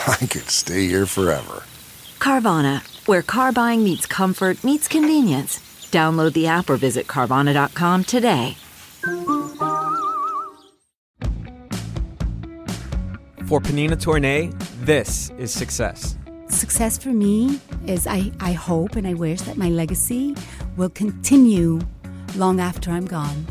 I could stay here forever. Carvana, where car buying meets comfort, meets convenience. Download the app or visit Carvana.com today. For Pnina Tornai, this is success. Success for me is I, I hope and I wish that my legacy will continue long after I'm gone.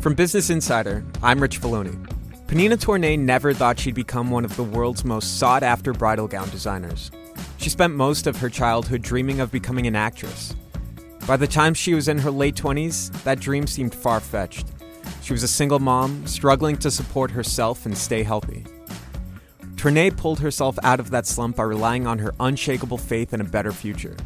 From Business Insider, I'm Rich Feloni. Pnina Tornai never thought she'd become one of the world's most sought after bridal gown designers. She spent most of her childhood dreaming of becoming an actress. By the time she was in her late 20s, that dream seemed far fetched. She was a single mom, struggling to support herself and stay healthy. Tornai pulled herself out of that slump by relying on her unshakable faith in a better future.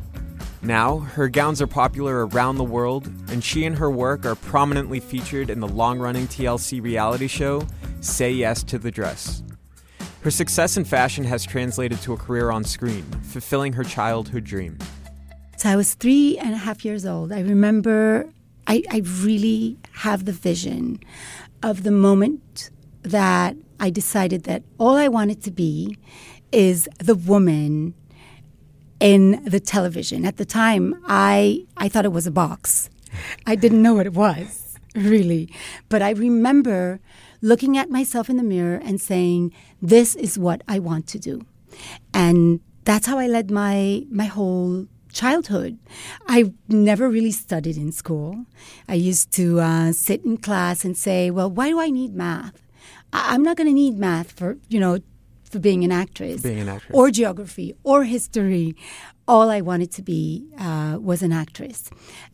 Now, her gowns are popular around the world, and she and her work are prominently featured in the long running TLC reality show, Say Yes to the Dress. Her success in fashion has translated to a career on screen, fulfilling her childhood dream. So I was three and a half years old. I remember I, I really have the vision of the moment that I decided that all I wanted to be is the woman in the television. At the time, I I thought it was a box. I didn't know what it was, really. But I remember looking at myself in the mirror and saying, "This is what I want to do." And that's how I led my my whole childhood. I never really studied in school. I used to uh, sit in class and say, "Well, why do I need math? I- I'm not going to need math for you know for being an actress, Being an actress. or geography, or history. All I wanted to be uh, was an actress,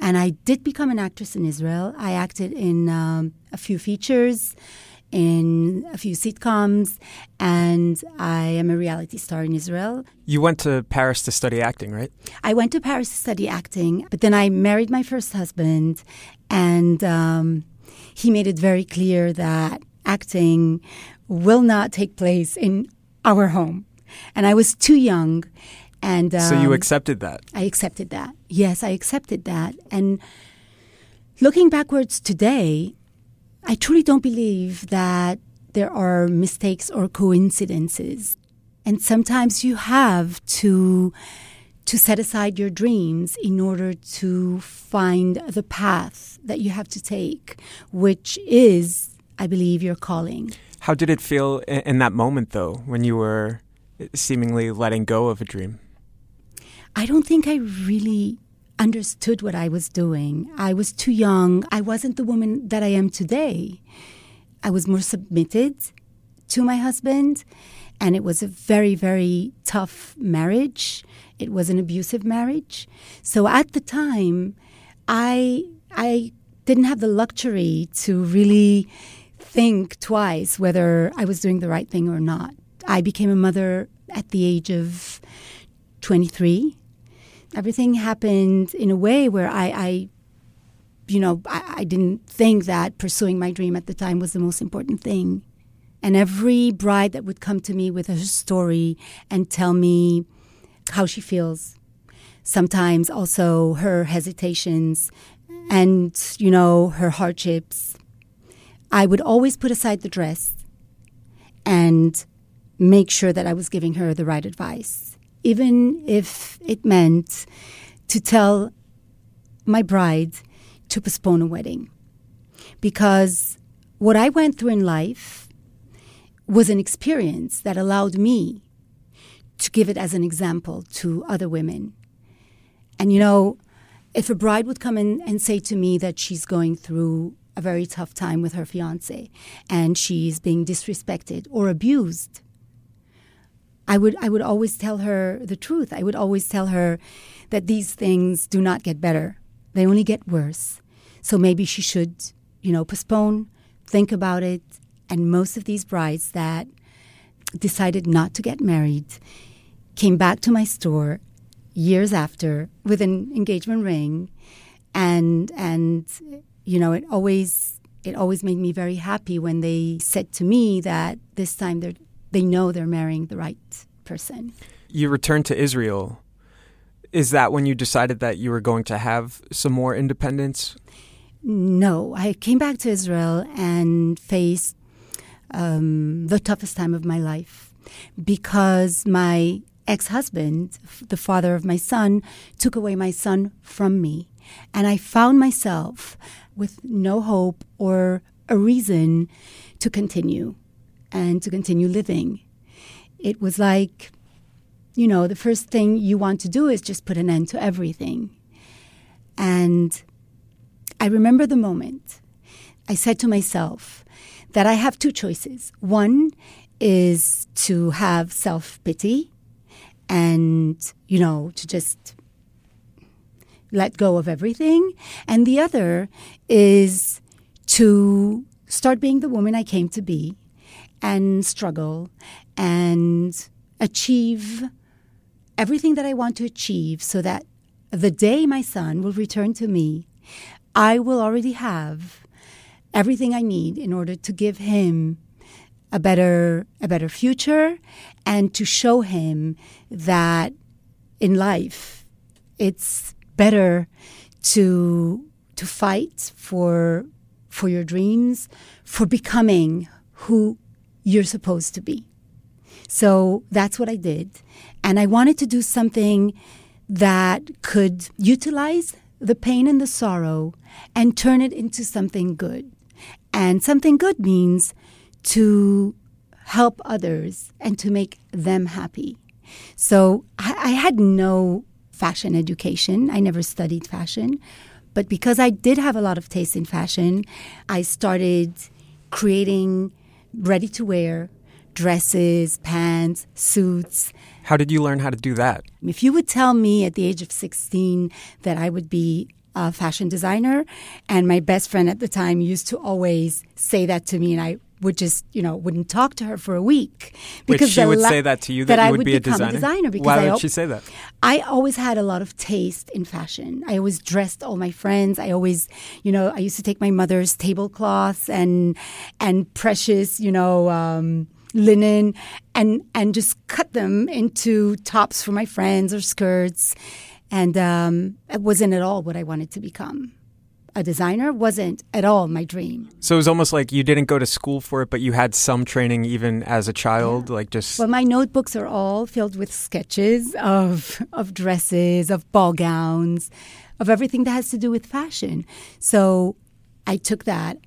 and I did become an actress in Israel. I acted in um, a few features. In a few sitcoms, and I am a reality star in Israel. You went to Paris to study acting, right? I went to Paris to study acting, but then I married my first husband, and um, he made it very clear that acting will not take place in our home. And I was too young, and um, so you accepted that. I accepted that. Yes, I accepted that. And looking backwards today, I truly don't believe that there are mistakes or coincidences. And sometimes you have to to set aside your dreams in order to find the path that you have to take, which is, I believe, your calling. How did it feel in that moment, though, when you were seemingly letting go of a dream? I don't think I really understood what I was doing. I was too young. I wasn't the woman that I am today. I was more submitted to my husband, and it was a very, very tough marriage. It was an abusive marriage. So at the time, I I didn't have the luxury to really think twice whether I was doing the right thing or not. I became a mother at the age of 23 everything happened in a way where I, I you know, I, I didn't think that pursuing my dream at the time was the most important thing. And every bride that would come to me with her story and tell me how she feels, sometimes also her hesitations and, you know, her hardships, I would always put aside the dress and make sure that I was giving her the right advice even if it meant to tell my bride to postpone a wedding. Because what I went through in life was an experience that allowed me to give it as an example to other women. And you know, if a bride would come in and say to me that she's going through a very tough time with her fiance and she's being disrespected or abused, I would I would always tell her the truth. I would always tell her that these things do not get better. They only get worse. So maybe she should, you know, postpone, think about it. And most of these brides that decided not to get married came back to my store years after with an engagement ring and and you know it always it always made me very happy when they said to me that this time they they know they're marrying the right person. You returned to Israel. Is that when you decided that you were going to have some more independence? No, I came back to Israel and faced um, the toughest time of my life because my ex husband, the father of my son, took away my son from me. And I found myself with no hope or a reason to continue and to continue living. It was like, you know, the first thing you want to do is just put an end to everything. And I remember the moment I said to myself that I have two choices. One is to have self pity and, you know, to just let go of everything. And the other is to start being the woman I came to be and struggle and achieve everything that I want to achieve so that the day my son will return to me, I will already have everything I need in order to give him a better a better future and to show him that in life it's better to to fight for for your dreams for becoming who you're supposed to be so that's what I did and I wanted to do something that could utilize the pain and the sorrow and turn it into something good and something good means to help others and to make them happy. So I, I, had no fashion education. I never studied fashion. But because I did have a lot of taste in fashion, I started creating ready to wear dresses, pants, suits. How did you learn how to do that? If you would tell me at the age of 16 that I would be a fashion designer. And my best friend at the time used to always say that to me, and I would just, you know, wouldn't talk to her for a week because Wait, she would la- say that to you that, that you would, would be a designer. A designer because Why I, would she say that? I always had a lot of taste in fashion. I always dressed all my friends. I always, you know, I used to take my mother's tablecloths and and precious, you know. Um, linen and and just cut them into tops for my friends or skirts and um, it wasn't at all what I wanted to become. A designer wasn't at all my dream. So it was almost like you didn't go to school for it, but you had some training even as a child, yeah. like just. Well, my notebooks are all filled with sketches of of dresses, of ball gowns, of everything that has to do with fashion. So I took that,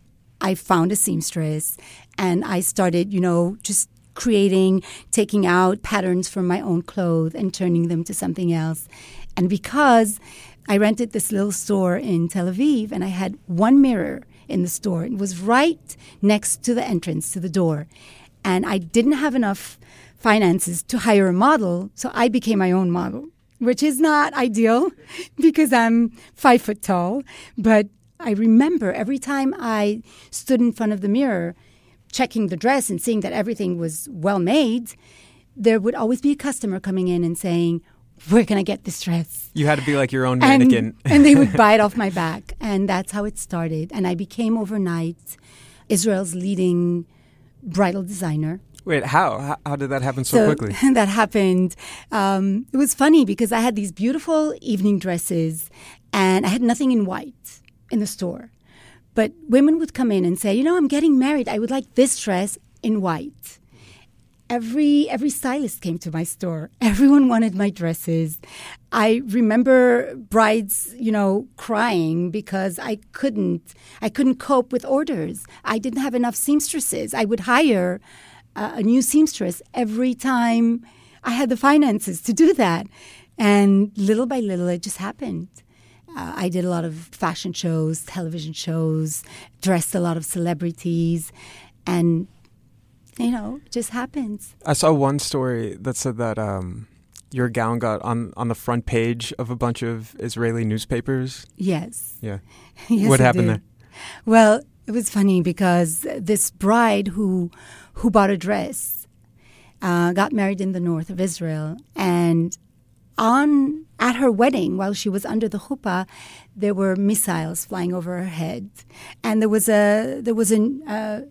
I found a seamstress, and I started, you know, just creating, taking out patterns from my own clothes and turning them to something else. And because I rented this little store in Tel Aviv and I had one mirror in the store, it was right next to the entrance to the door. And I didn't have enough finances to hire a model, so I became my own model, which is not ideal because I'm five foot tall. But I remember every time I stood in front of the mirror, checking the dress and seeing that everything was well made, there would always be a customer coming in and saying, where can I get this dress? You had to be like your own mannequin. And, and they would buy it off my back. And that's how it started. And I became overnight Israel's leading bridal designer. Wait, how? how? How did that happen so, so quickly? that happened. Um, it was funny because I had these beautiful evening dresses and I had nothing in white in the store. But women would come in and say, you know, I'm getting married. I would like this dress in white every every stylist came to my store. Everyone wanted my dresses. I remember brides, you know, crying because I couldn't I couldn't cope with orders. I didn't have enough seamstresses. I would hire uh, a new seamstress every time I had the finances to do that. And little by little, it just happened. Uh, I did a lot of fashion shows, television shows, dressed a lot of celebrities, and you know, it just happens. I saw one story that said that um, your gown got on on the front page of a bunch of Israeli newspapers. Yes. Yeah. yes what happened there? Well, it was funny because this bride who who bought a dress uh, got married in the north of Israel, and on at her wedding, while she was under the chuppah, there were missiles flying over her head, and there was a there was an, uh,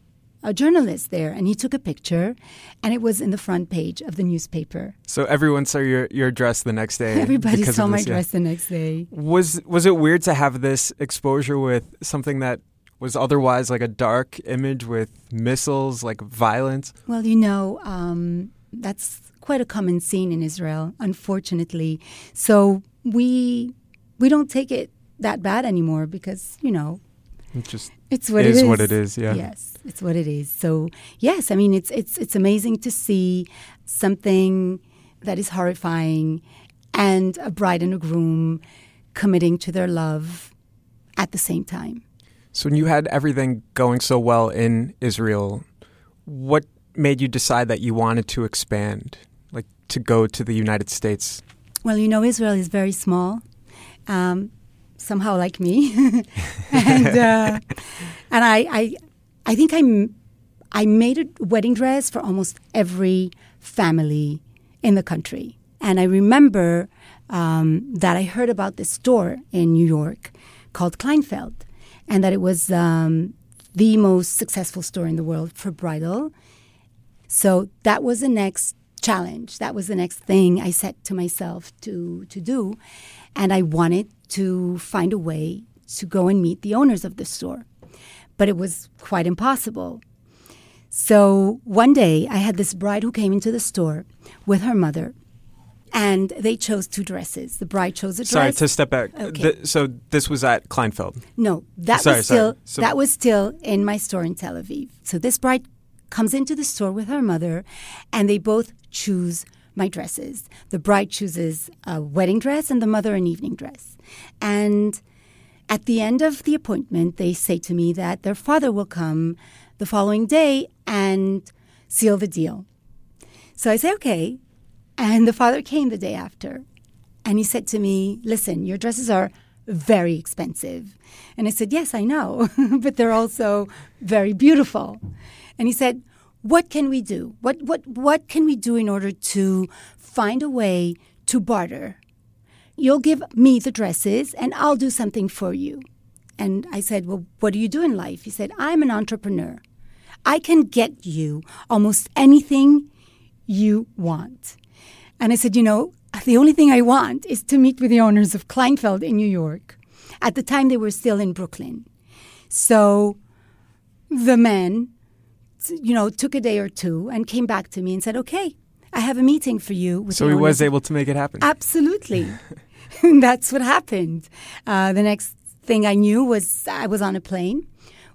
a journalist there, and he took a picture, and it was in the front page of the newspaper. So everyone saw your your dress the next day. Everybody saw my this, yeah. dress the next day. Was was it weird to have this exposure with something that was otherwise like a dark image with missiles, like violence? Well, you know, um, that's quite a common scene in Israel, unfortunately. So we we don't take it that bad anymore because you know It just it's what is it is. what it is. Yeah. Yes, it's what it is. So yes, I mean it's it's it's amazing to see something that is horrifying and a bride and a groom committing to their love at the same time. So when you had everything going so well in Israel, what made you decide that you wanted to expand, like to go to the United States? Well, you know, Israel is very small, um, somehow like me, and uh, and I, I I think I, I made a wedding dress for almost every family in the country, and I remember um, that I heard about this store in New York called Kleinfeld, and that it was um, the most successful store in the world for bridal. So that was the next challenge. That was the next thing I set to myself to to do, and I wanted to find a way to go and meet the owners of the store, but it was quite impossible. So one day I had this bride who came into the store with her mother, and they chose two dresses. The bride chose a dress. Sorry to step back. Okay. Th- so this was at Kleinfeld. No, that Sorry, was still So- that was still in my store in Tel Aviv. So this bride comes into the store with her mother, and they both choose my dresses. The bride chooses a wedding dress, and the mother an evening dress. And at the end of the appointment, they say to me that their father will come the following day and seal the deal. So I say, okay. And the father came the day after. And he said to me, Listen, your dresses are very expensive. And I said, Yes, I know, but they're also very beautiful. And he said, What can we do? What, what, what can we do in order to find a way to barter? You'll give me the dresses and I'll do something for you. And I said, Well, what do you do in life? He said, I'm an entrepreneur. I can get you almost anything you want. And I said, You know, the only thing I want is to meet with the owners of Kleinfeld in New York. At the time, they were still in Brooklyn. So the man, you know, took a day or two and came back to me and said, Okay, I have a meeting for you. With So he was able to make it happen. Absolutely. That's what happened. Uh, the next thing I knew was I was on a plane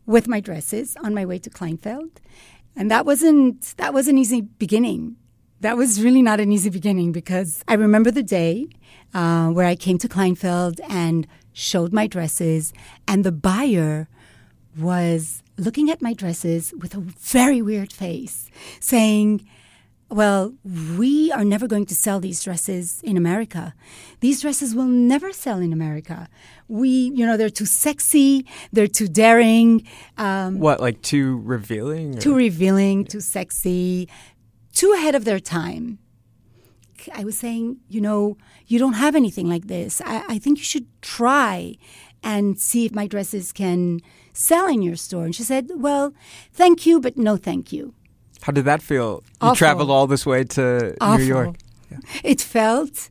with my dresses on my way to Kleinfeld. And that wasn't that was an easy beginning. That was really not an easy beginning because I remember the day uh, where I came to Kleinfeld and showed my dresses, and the buyer was looking at my dresses with a very weird face, saying, well, we are never going to sell these dresses in America. These dresses will never sell in America. We, you know, they're too sexy, they're too daring, um, what, like too revealing? or- too revealing, too sexy, too ahead of their time. I was saying, you know, you don't have anything like this. I, I think you should try and see if my dresses can sell in your store. And she said, well, thank you, but no thank you. How did that feel? You traveled all this way to awful. New York. It felt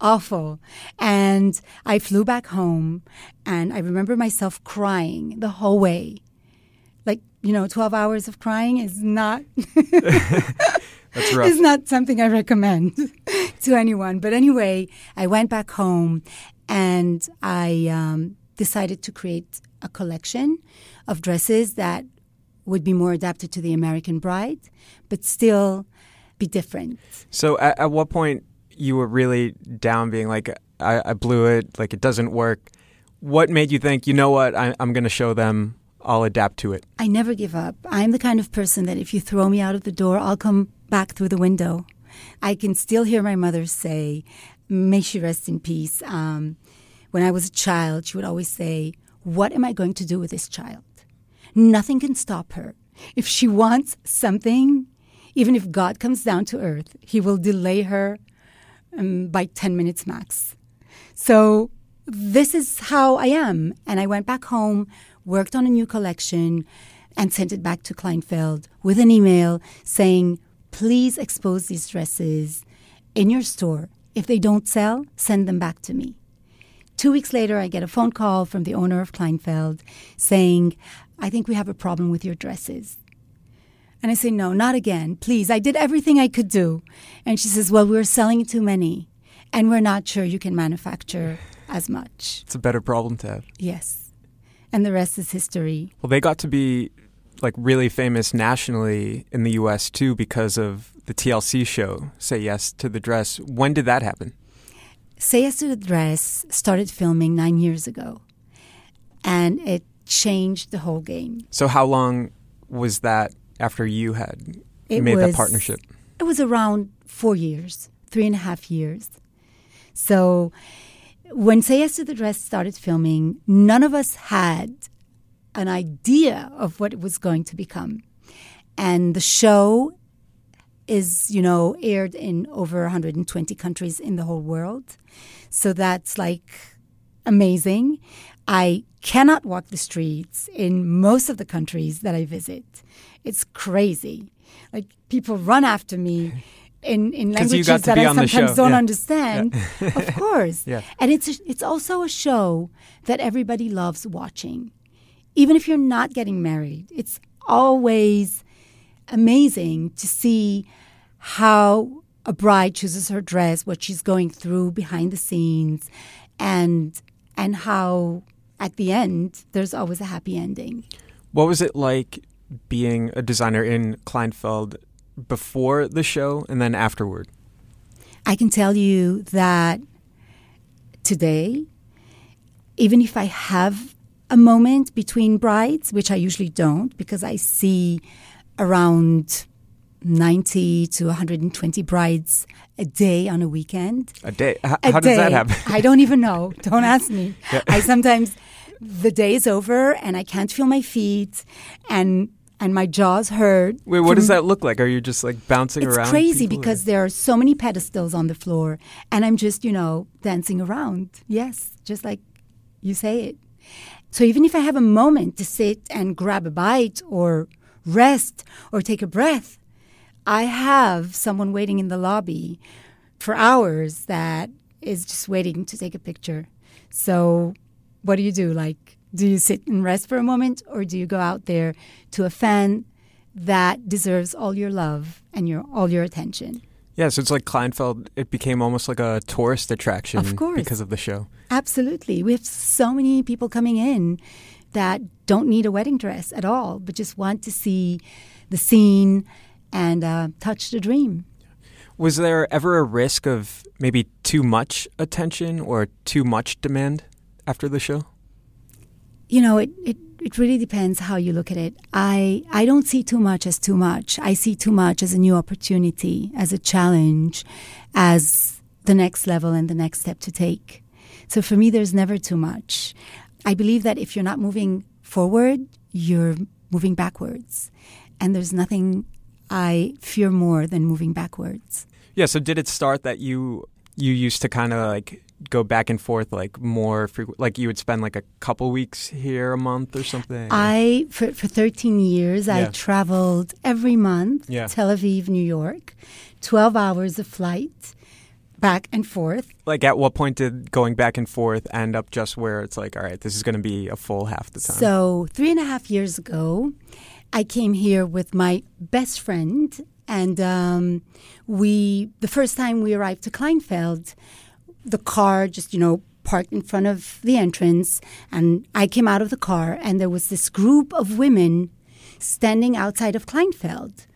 awful. And I flew back home and I remember myself crying the whole way. Like, you know, 12 hours of crying is not That's rough. is not something I recommend to anyone. But anyway, I went back home and I um, decided to create a collection of dresses that would be more adapted to the American bride, but still be different. So at, at what point you were really down, being like, I, I blew it, like it doesn't work. What made you think, you know what, I, I'm going to show them, I'll adapt to it? I never give up. I'm the kind of person that if you throw me out of the door, I'll come back through the window. I can still hear my mother say, may she rest in peace. Um, when I was a child, she would always say, What am I going to do with this child? Nothing can stop her. If she wants something, even if God comes down to earth, he will delay her um, by 10 minutes max. So this is how I am. And I went back home, worked on a new collection, and sent it back to Kleinfeld with an email saying, please expose these dresses in your store. If they don't sell, send them back to me. Two weeks later, I get a phone call from the owner of Kleinfeld saying, I think we have a problem with your dresses. And I say, No, not again. Please, I did everything I could do. And she says, Well, we're selling too many, and we're not sure you can manufacture as much. It's a better problem to have. Yes. And the rest is history. Well, they got to be like really famous nationally in the US too because of the TLC show, Say Yes to the Dress. When did that happen? Say Yes to the Dress started filming nine years ago, and it changed the whole game. So, how long was that after you had It made that partnership? It was around four years, three and a half years. So when Say Yes to the Dress started filming, none of us had an idea of what it was going to become. And the show is, you know, aired in over 120 countries in the whole world. So that's like amazing. I cannot walk the streets in most of the countries that I visit. It's crazy. Like people run after me in, in languages that I sometimes don't Yeah. understand. of course. Yeah. And it's a, it's also a show that everybody loves watching. Even if you're not getting married, it's always amazing to see how a bride chooses her dress, what she's going through behind the scenes, and and how at the end there's always a happy ending. What was it like being a designer in Kleinfeld before the show and then afterward? I can tell you that today, even if I have a moment between brides, which I usually don't because I see around 90 to 120 brides a day on a weekend. A day. H- A how does that happen? I don't even know. Don't ask me. I sometimes the day is over and I can't feel my feet and and my jaws hurt. Wait, what does that look like? Are you just like bouncing it's around? It's crazy people, or- because there are so many pedestals on the floor and i'm just you know dancing around yes just like you say it so even if i have a moment to sit and grab a bite or rest or take a breath i have someone waiting in the lobby for hours that is just waiting to take a picture so what do you do like do you sit and rest for a moment or do you go out there to a fan that deserves all your love and your all your attention. Yeah, so it's like Kleinfeld. It became almost like a tourist attraction Of course. because of the show. Absolutely. We have so many people coming in that don't need a wedding dress at all, but just want to see the scene and uh, touch the dream. Was there ever a risk of maybe too much attention or too much demand after the show? You know, it, it, it really depends how you look at it. I, I don't see too much as too much. I see too much as a new opportunity, as a challenge, as the next level and the next step to take. So for me, there's never too much. I believe that if you're not moving forward, you're moving backwards. And there's nothing I fear more than moving backwards. Yeah. So did it start that you you used to kind of like go back and forth like more frequent, like you would spend like a couple weeks here a month or something? I for for 13 years I traveled every month Yeah. Tel Aviv, New York, 12 hours of flight back and forth. like at what point did going back and forth end up just where it's like, all right, this is going to be a full half the time? So three and a half years ago, I came here with my best friend, and um, we the first time we arrived to Kleinfeld, the car just you know parked in front of the entrance, and I came out of the car, and there was this group of women standing outside of Kleinfeld,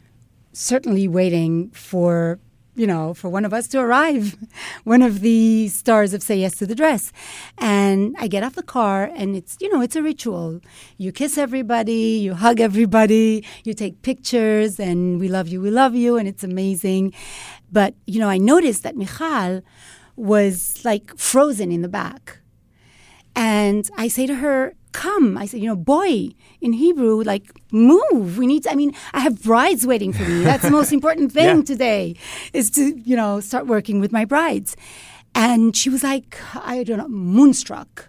certainly waiting for you know, for one of us to arrive, one of the stars of Say Yes to the Dress. And I get off the car, and it's, you know, it's a ritual. You kiss everybody, you hug everybody, you take pictures, and we love you, we love you, and it's amazing. But, you know, I noticed that Michal was like frozen in the back. And I say to her, come. I said, you know, boy in Hebrew, like move. We need to, I mean, I have brides waiting for me. That's the most important thing yeah. today is to, you know, start working with my brides. And she was like, I don't know, moonstruck.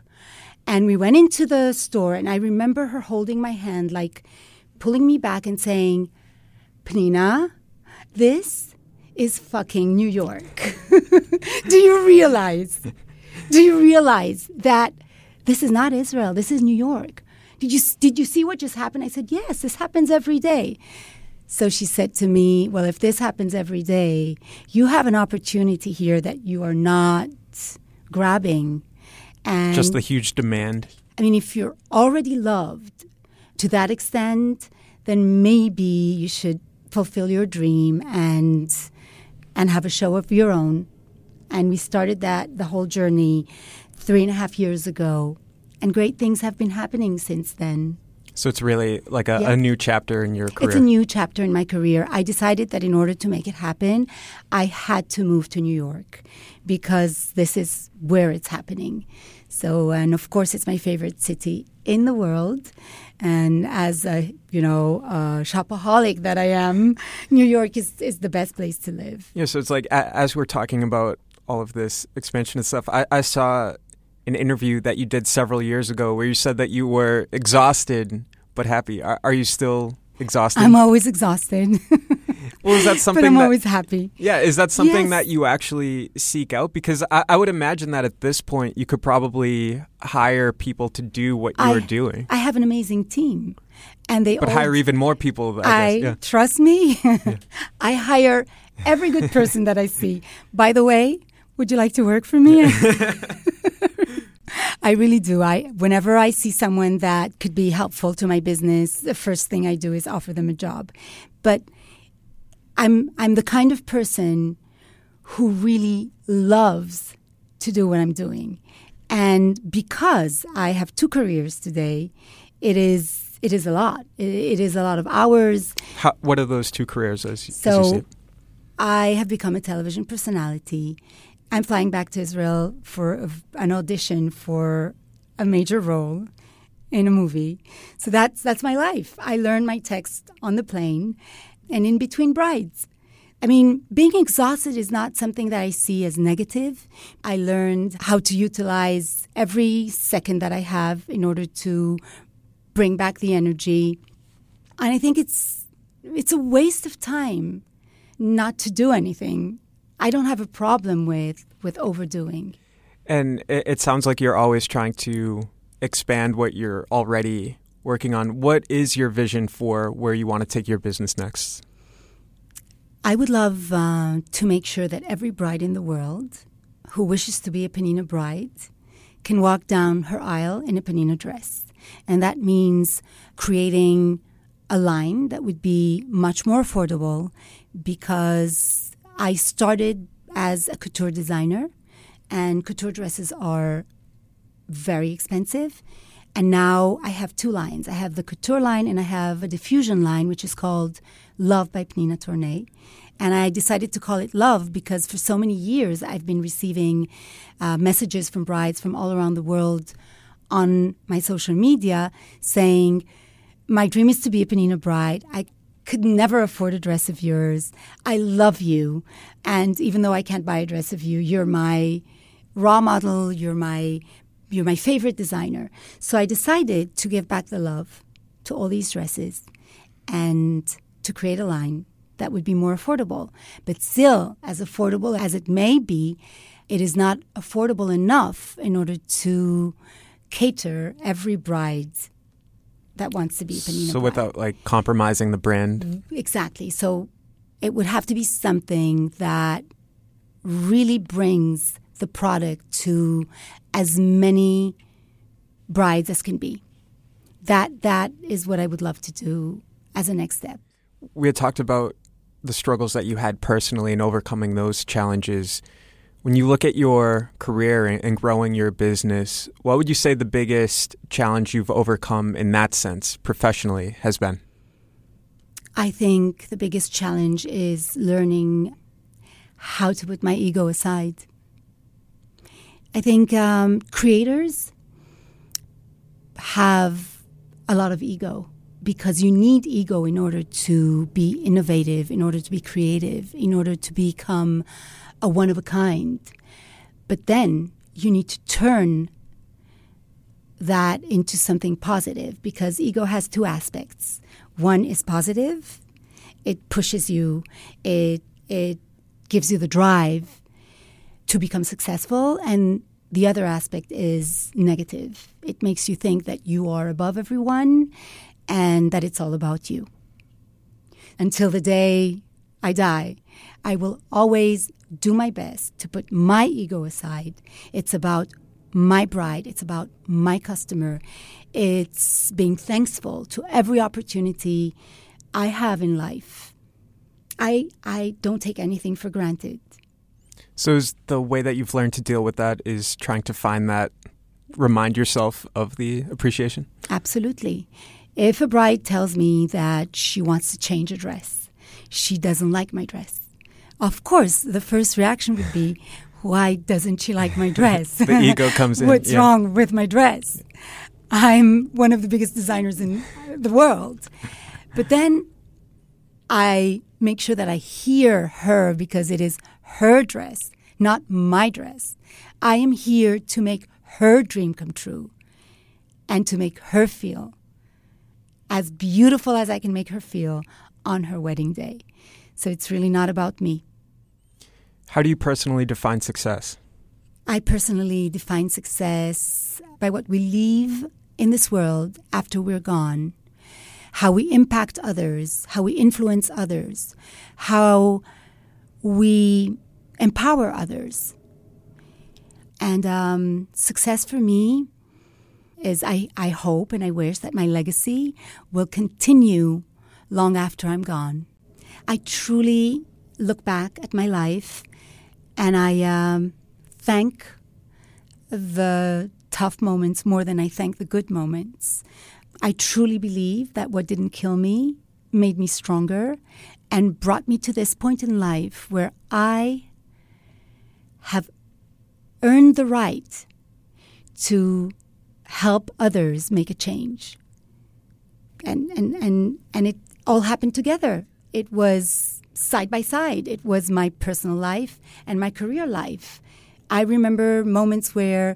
And we went into the store and I remember her holding my hand, like pulling me back and saying, Pnina, this is fucking New York. do you realize? Do you realize that this is not Israel. This is New York. Did you, did you see what just happened? I said, Yes, this happens every day. So she said to me, Well, if this happens every day, you have an opportunity here that you are not grabbing. And just the huge demand. I mean, if you're already loved to that extent, then maybe you should fulfill your dream and and have a show of your own. And we started that the whole journey three and a half years ago, and great things have been happening since then. So it's really like a, yeah. a, new chapter in your career. It's a new chapter in my career. I decided that in order to make it happen, I had to move to New York because this is where it's happening. So, and of course, it's my favorite city in the world. And as a you know a shopaholic that I am, New York is is the best place to live. Yeah. So it's like as we're talking about all of this expansion and stuff, I, I saw an interview that you did several years ago where you said that you were exhausted but happy. Are, are you still exhausted? I'm always exhausted. well, is that something? but I'm that, always happy. Yeah, is that something yes. that you actually seek out? Because I, I, would imagine that at this point you could probably hire people to do what you I, are doing. I have an amazing team, and they but hire even more people. I, I yeah. trust me. yeah. I hire every good person that I see. By the way, would you like to work for me? I really do. I whenever I see someone that could be helpful to my business, the first thing I do is offer them a job. But I'm I'm the kind of person who really loves to do what I'm doing. And because I have two careers today, it is it is a lot. it, it is a lot of hours. How, what are those two careers as, so, as I have become a television personality I'm flying back to Israel for an audition for a major role in a movie. So that's that's my life. I learn my text on the plane and in between brides. I mean, being exhausted is not something that I see as negative. I learned how to utilize every second that I have in order to bring back the energy. And I think it's it's a waste of time not to do anything I don't have a problem with with overdoing. And it, sounds like you're always trying to expand what you're already working on. What is your vision for where you want to take your business next? I would love uh, to make sure that every bride in the world who wishes to be a Pnina bride can walk down her aisle in a Pnina dress. And that means creating a line that would be much more affordable because I started as a couture designer, and couture dresses are very expensive. And now I have two lines. I have the couture line and I have a diffusion line, which is called Love by Pnina Tornai. And I decided to call it Love because for so many years I've been receiving uh, messages from brides from all around the world on my social media saying, My dream is to be a Pnina bride. I could never afford a dress of yours. I love you. And even though I can't buy a dress of you, you're my raw model, you're my you're my favorite designer. So I decided to give back the love to all these dresses and to create a line that would be more affordable. But still, as affordable as it may be, it is not affordable enough in order to cater every bride's that wants to be Pnina. So without like compromising the brand. Mm-hmm. Exactly. So it would have to be something that really brings the product to as many brides as can be. That that is what I would love to do as a next step. We had talked about the struggles that you had personally and overcoming those challenges. When you look at your career and growing your business, what would you say the biggest challenge you've overcome in that sense professionally has been? I think the biggest challenge is learning how to put my ego aside. I think um, creators have a lot of ego because you need ego in order to be innovative, in order to be creative, in order to become a one of a kind. But then you need to turn that into something positive because ego has two aspects. One is positive, it pushes you, it, it gives you the drive to become successful, and the other aspect is negative. It makes you think that you are above everyone and that it's all about you. Until the day I die, I will always do my best to put my ego aside. It's about my bride, it's about my customer. It's being thankful to every opportunity I have in life. I, I don't take anything for granted. So, is the way that you've learned to deal with that is trying to find that, remind yourself of the appreciation? Absolutely. If a bride tells me that she wants to change a dress, she doesn't like my dress, of course, the first reaction would be, why doesn't she like my dress? the ego comes in. What's yeah. wrong with my dress? I'm one of the biggest designers in the world. But then I make sure that I hear her because it is her dress, not my dress. I am here to make her dream come true and to make her feel as beautiful as I can make her feel on her wedding day. So it's really not about me. How do you personally define success? I personally define success by what we leave in this world after we're gone, how we impact others, how we influence others, how we empower others. And um, success for me is I, I hope and I wish that my legacy will continue long after I'm gone. I truly look back at my life and I um, thank the tough moments more than I thank the good moments. I truly believe that what didn't kill me made me stronger and brought me to this point in life where I have earned the right to help others make a change. And, and, and, and it all happened together. It was side by side. It was my personal life and my career life. I remember moments where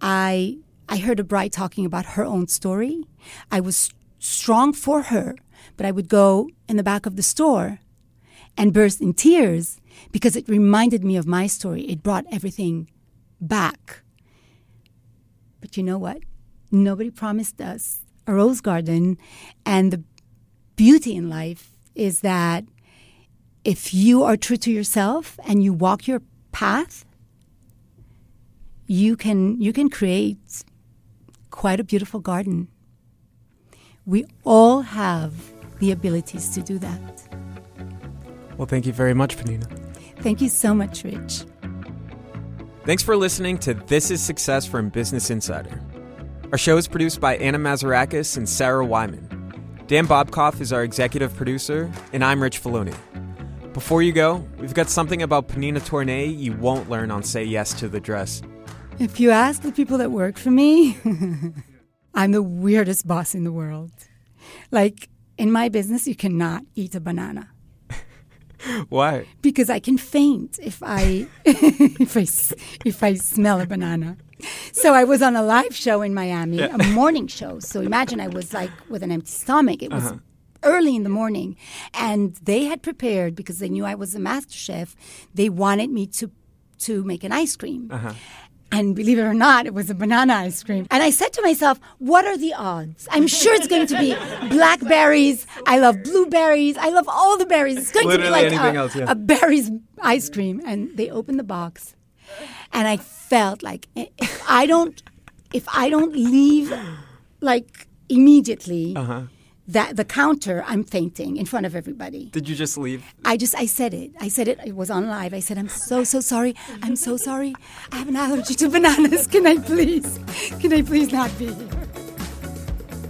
I, I heard a bride talking about her own story. I was strong for her, but I would go in the back of the store and burst in tears because it reminded me of my story. It brought everything back. But you know what? Nobody promised us a rose garden. And the beauty in life is that if you are true to yourself and you walk your path, you can you can create quite a beautiful garden. We all have the abilities to do that. Well, thank you very much, Pnina. Thank you so much, Rich. Thanks for listening to This is Success from Business Insider. Our show is produced by Anna Mazarakis and Sarah Wyman. Dan Bobkoff is our executive producer, and I'm Rich Feloni. Before you go, we've got something about Pnina Tornai you won't learn on Say Yes to the Dress. If you ask the people that work for me, I'm the weirdest boss in the world. Like, in my business, you cannot eat a banana. Why? Because I can faint if I if I if I smell a banana. So I was on a live show in Miami, yeah. a morning show. So imagine I was like with an empty stomach. It was uh-huh. Early in the morning, and they had prepared because they knew I was a master chef. They wanted me to to make an ice cream. Uh-huh. And believe it or not, it was a banana ice cream. And I said to myself, what are the odds? I'm sure it's going to be blackberries. I love blueberries. I love all the berries. It's going Literally to be like a, else, yeah. a berries ice cream. And they opened the box. And I felt like if I don't, if I don't leave like immediately, uh-huh. That the counter, I'm fainting in front of everybody. Did you just leave? I just I said it. I said it. It was on live. I said, "I'm so so sorry. I'm so sorry. I have an allergy to bananas. Can I please? Can I please not be here?"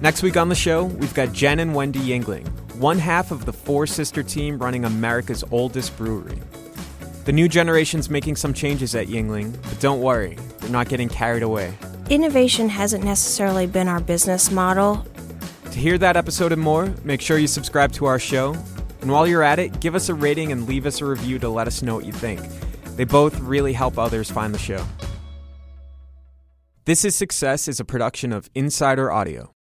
Next week on the show, we've got Jen and Wendy Yuengling one half of the four sister team running America's oldest brewery. The new generation's making some changes at Yuengling but don't worry, they're not getting carried away. Innovation hasn't necessarily been our business model. To hear that episode and more, make sure you subscribe to our show. And while you're at it, give us a rating and leave us a review to let us know what you think. They both really help others find the show. This is Success is a production of Insider Audio.